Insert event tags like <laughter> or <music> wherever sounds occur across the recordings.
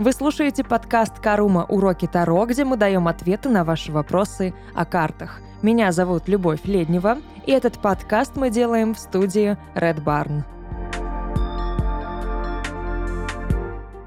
Вы слушаете подкаст «Карума. Уроки Таро», где мы даем ответы на ваши вопросы о картах. Меня зовут Любовь Леднева, и этот подкаст мы делаем в студии Red Barn.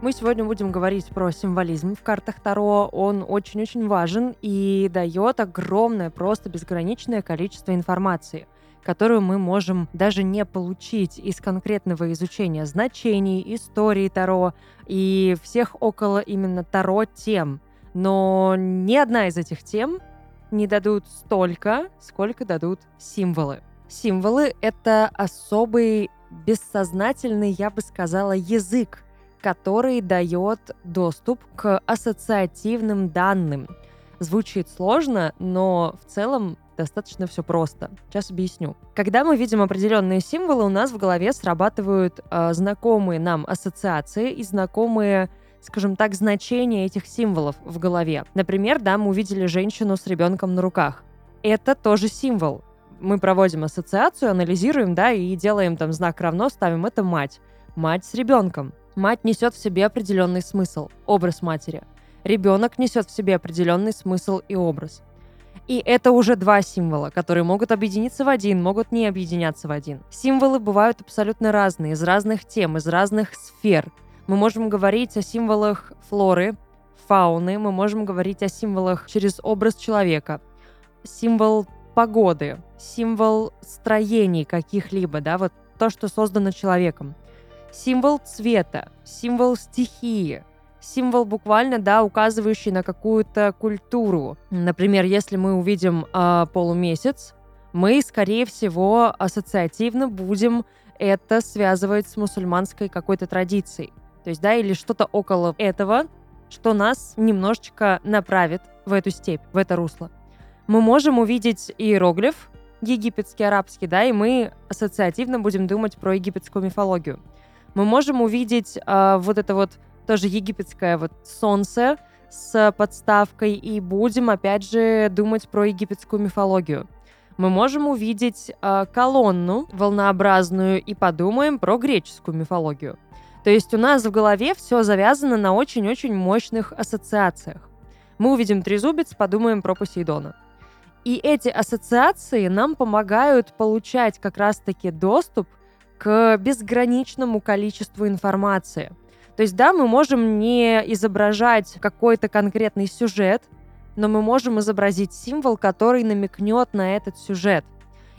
Мы сегодня будем говорить про символизм в картах Таро. Он очень-очень важен и дает огромное, просто безграничное количество информации – которую мы можем даже не получить из конкретного изучения значений, истории Таро и всех около именно Таро тем. Но ни одна из этих тем не дадут столько, сколько дадут символы. Символы — это особый бессознательный, я бы сказала, язык, который дает доступ к ассоциативным данным. Звучит сложно, но в целом достаточно все просто. Сейчас объясню. Когда мы видим определенные символы, у нас в голове срабатывают э, знакомые нам ассоциации и знакомые скажем так, значения этих символов в голове. Например, да, мы увидели женщину с ребенком на руках. Это тоже символ. Мы проводим ассоциацию, анализируем, да, и делаем там знак равно, ставим это мать. Мать с ребенком. Мать несет в себе определенный смысл, образ матери. Ребенок несет в себе определенный смысл и образ. И это уже два символа, которые могут объединиться в один, могут не объединяться в один. Символы бывают абсолютно разные, из разных тем, из разных сфер. Мы можем говорить о символах флоры, фауны, мы можем говорить о символах через образ человека, символ погоды, символ строений каких-либо, да, вот то, что создано человеком, символ цвета, символ стихии, символ буквально, да, указывающий на какую-то культуру. Например, если мы увидим э, полумесяц, мы, скорее всего, ассоциативно будем это связывать с мусульманской какой-то традицией. То есть, да, или что-то около этого, что нас немножечко направит в эту степь, в это русло. Мы можем увидеть иероглиф, египетский, арабский, да, и мы ассоциативно будем думать про египетскую мифологию. Мы можем увидеть э, вот это вот тоже египетское вот солнце с подставкой, и будем, опять же, думать про египетскую мифологию. Мы можем увидеть э, колонну волнообразную и подумаем про греческую мифологию. То есть у нас в голове все завязано на очень-очень мощных ассоциациях. Мы увидим трезубец, подумаем про Посейдона. И эти ассоциации нам помогают получать как раз-таки доступ к безграничному количеству информации. То есть, да, мы можем не изображать какой-то конкретный сюжет, но мы можем изобразить символ, который намекнет на этот сюжет.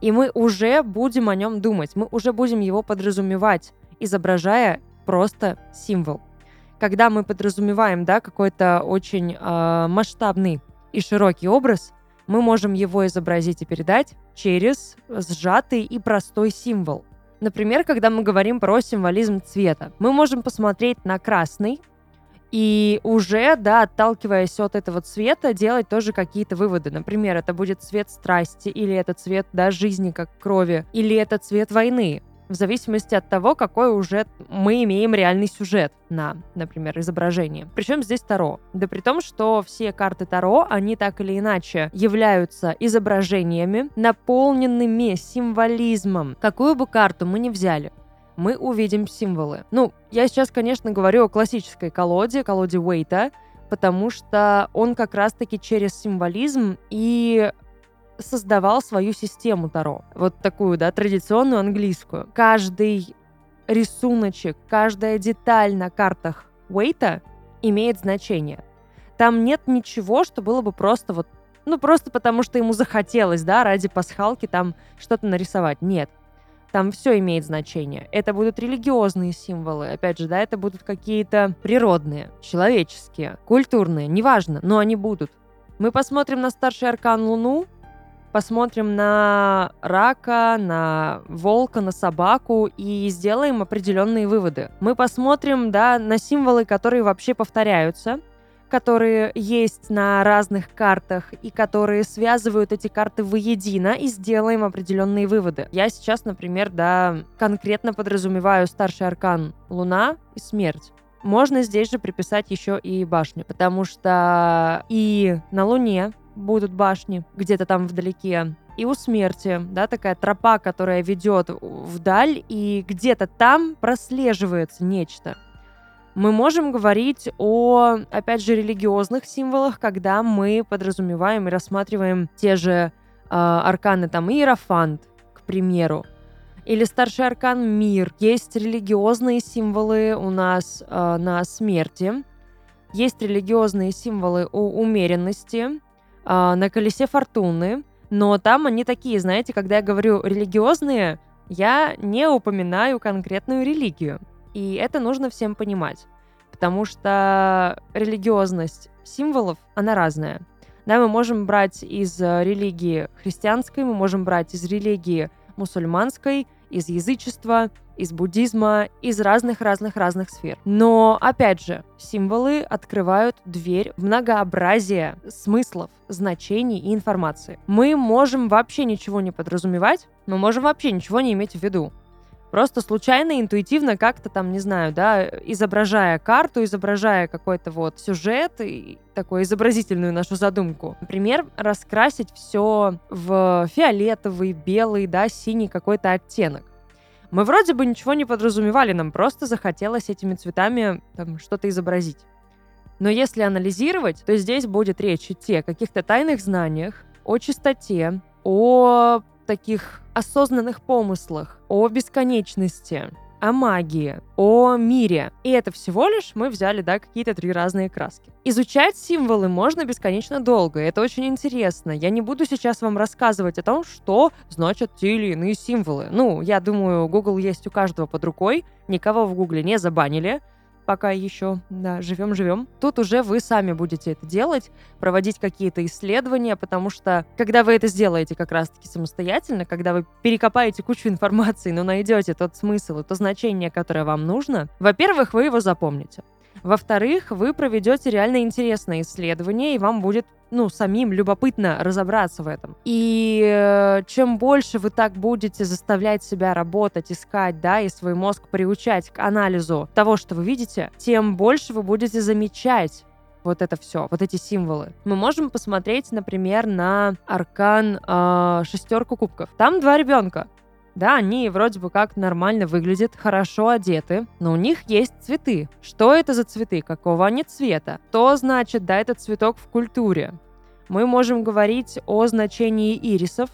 И мы уже будем о нем думать, мы уже будем его подразумевать, изображая просто символ. Когда мы подразумеваем да, какой-то очень э, масштабный и широкий образ, мы можем его изобразить и передать через сжатый и простой символ. Например, когда мы говорим про символизм цвета, мы можем посмотреть на красный и уже, да, отталкиваясь от этого цвета, делать тоже какие-то выводы. Например, это будет цвет страсти, или это цвет, да, жизни как крови, или это цвет войны в зависимости от того, какой уже мы имеем реальный сюжет на, например, изображении. Причем здесь Таро. Да при том, что все карты Таро, они так или иначе являются изображениями, наполненными символизмом. Какую бы карту мы ни взяли, мы увидим символы. Ну, я сейчас, конечно, говорю о классической колоде, колоде Уэйта, потому что он как раз-таки через символизм и создавал свою систему Таро. Вот такую, да, традиционную английскую. Каждый рисуночек, каждая деталь на картах Уэйта имеет значение. Там нет ничего, что было бы просто вот, ну, просто потому что ему захотелось, да, ради пасхалки там что-то нарисовать. Нет. Там все имеет значение. Это будут религиозные символы, опять же, да, это будут какие-то природные, человеческие, культурные, неважно, но они будут. Мы посмотрим на старший аркан Луну, посмотрим на рака, на волка, на собаку и сделаем определенные выводы. Мы посмотрим, да, на символы, которые вообще повторяются, которые есть на разных картах и которые связывают эти карты воедино и сделаем определенные выводы. Я сейчас, например, да, конкретно подразумеваю старший аркан Луна и смерть можно здесь же приписать еще и башню, потому что и на Луне будут башни где-то там вдалеке, и у смерти, да, такая тропа, которая ведет вдаль, и где-то там прослеживается нечто. Мы можем говорить о, опять же, религиозных символах, когда мы подразумеваем и рассматриваем те же э, арканы, там, Иерофант, к примеру, или старший аркан Мир. Есть религиозные символы у нас э, на смерти, есть религиозные символы у умеренности, э, на колесе фортуны, но там они такие, знаете, когда я говорю религиозные, я не упоминаю конкретную религию. И это нужно всем понимать, потому что религиозность символов, она разная. Да, мы можем брать из э, религии христианской, мы можем брать из религии мусульманской, из язычества, из буддизма, из разных-разных-разных сфер. Но, опять же, символы открывают дверь в многообразие смыслов, значений и информации. Мы можем вообще ничего не подразумевать, мы можем вообще ничего не иметь в виду. Просто случайно, интуитивно как-то там, не знаю, да, изображая карту, изображая какой-то вот сюжет и такую изобразительную нашу задумку. Например, раскрасить все в фиолетовый, белый, да, синий какой-то оттенок. Мы вроде бы ничего не подразумевали, нам просто захотелось этими цветами там, что-то изобразить. Но если анализировать, то здесь будет речь идти о каких-то тайных знаниях, о чистоте, о таких осознанных помыслах, о бесконечности, о магии, о мире. И это всего лишь мы взяли, да, какие-то три разные краски. Изучать символы можно бесконечно долго, это очень интересно. Я не буду сейчас вам рассказывать о том, что значат те или иные символы. Ну, я думаю, Google есть у каждого под рукой, никого в Гугле не забанили, пока еще, да, живем-живем. Тут уже вы сами будете это делать, проводить какие-то исследования, потому что когда вы это сделаете как раз-таки самостоятельно, когда вы перекопаете кучу информации, но найдете тот смысл и то значение, которое вам нужно, во-первых, вы его запомните. Во-вторых, вы проведете реально интересное исследование, и вам будет ну, самим любопытно разобраться в этом. И э, чем больше вы так будете заставлять себя работать, искать, да, и свой мозг приучать к анализу того, что вы видите, тем больше вы будете замечать вот это все, вот эти символы. Мы можем посмотреть, например, на аркан э, шестерку кубков. Там два ребенка. Да, они вроде бы как нормально выглядят, хорошо одеты, но у них есть цветы. Что это за цветы? Какого они цвета? Что значит, да, этот цветок в культуре? Мы можем говорить о значении ирисов,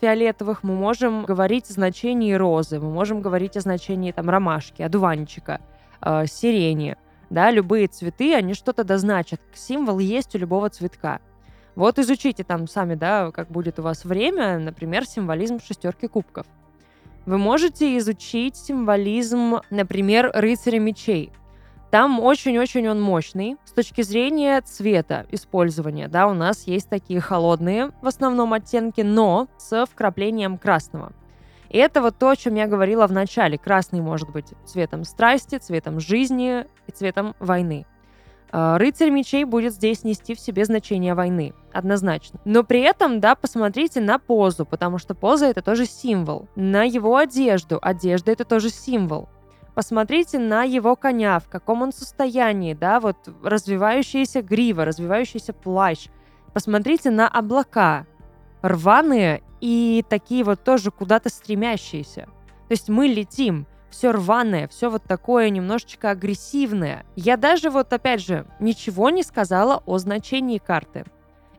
фиолетовых, мы можем говорить о значении розы, мы можем говорить о значении там ромашки, одуванчика, э, сирени. Да, любые цветы, они что-то дозначат. Символ есть у любого цветка. Вот изучите там сами, да, как будет у вас время, например, символизм шестерки кубков. Вы можете изучить символизм, например, рыцаря мечей. Там очень-очень он мощный. С точки зрения цвета использования, да, у нас есть такие холодные в основном оттенки, но с вкраплением красного. И это вот то, о чем я говорила в начале. Красный может быть цветом страсти, цветом жизни и цветом войны. А, рыцарь мечей будет здесь нести в себе значение войны, однозначно. Но при этом, да, посмотрите на позу, потому что поза это тоже символ. На его одежду, одежда это тоже символ. Посмотрите на его коня, в каком он состоянии, да, вот развивающаяся грива, развивающийся плащ. Посмотрите на облака, рваные и такие вот тоже куда-то стремящиеся. То есть мы летим, все рваное, все вот такое немножечко агрессивное. Я даже вот опять же ничего не сказала о значении карты.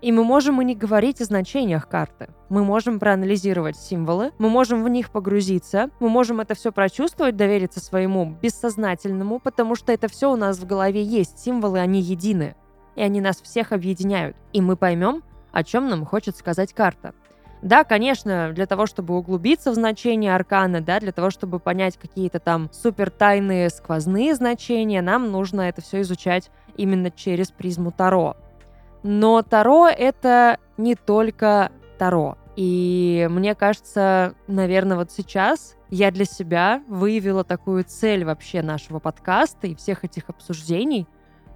И мы можем и не говорить о значениях карты. Мы можем проанализировать символы, мы можем в них погрузиться, мы можем это все прочувствовать, довериться своему бессознательному, потому что это все у нас в голове есть. Символы, они едины. И они нас всех объединяют. И мы поймем, о чем нам хочет сказать карта. Да, конечно, для того, чтобы углубиться в значение аркана, да, для того, чтобы понять какие-то там супер тайные сквозные значения, нам нужно это все изучать именно через призму Таро. Но Таро — это не только Таро. И мне кажется, наверное, вот сейчас я для себя выявила такую цель вообще нашего подкаста и всех этих обсуждений.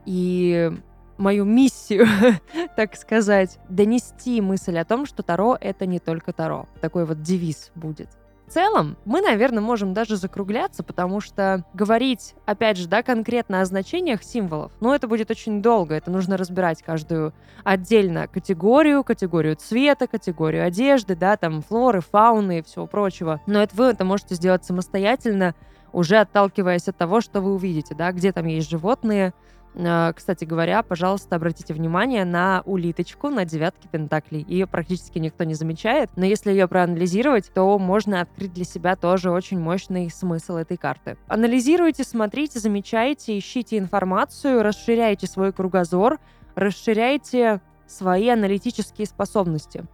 И мою миссию, <laughs> так сказать, донести мысль о том, что Таро — это не только Таро. Такой вот девиз будет. В целом, мы, наверное, можем даже закругляться, потому что говорить, опять же, да, конкретно о значениях символов, ну, это будет очень долго. Это нужно разбирать каждую отдельно категорию, категорию цвета, категорию одежды, да, там, флоры, фауны и всего прочего. Но это вы это можете сделать самостоятельно, уже отталкиваясь от того, что вы увидите, да, где там есть животные, кстати говоря, пожалуйста, обратите внимание на улиточку на девятке пентаклей. Ее практически никто не замечает, но если ее проанализировать, то можно открыть для себя тоже очень мощный смысл этой карты. Анализируйте, смотрите, замечайте, ищите информацию, расширяйте свой кругозор, расширяйте свои аналитические способности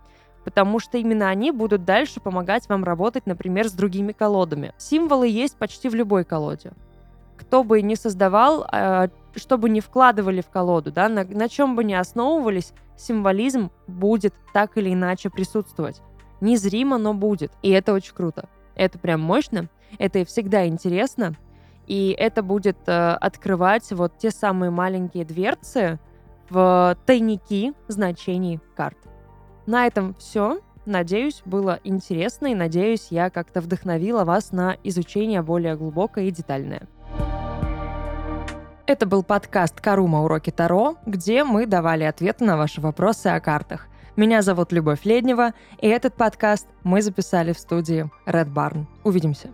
потому что именно они будут дальше помогать вам работать, например, с другими колодами. Символы есть почти в любой колоде кто бы ни создавал, э, что бы ни вкладывали в колоду, да, на, на чем бы ни основывались, символизм будет так или иначе присутствовать. Незримо, но будет. И это очень круто. Это прям мощно, это всегда интересно, и это будет э, открывать вот те самые маленькие дверцы в тайники значений карт. На этом все. Надеюсь, было интересно, и надеюсь, я как-то вдохновила вас на изучение более глубокое и детальное. Это был подкаст «Карума. Уроки Таро», где мы давали ответы на ваши вопросы о картах. Меня зовут Любовь Леднева, и этот подкаст мы записали в студии Red Barn. Увидимся.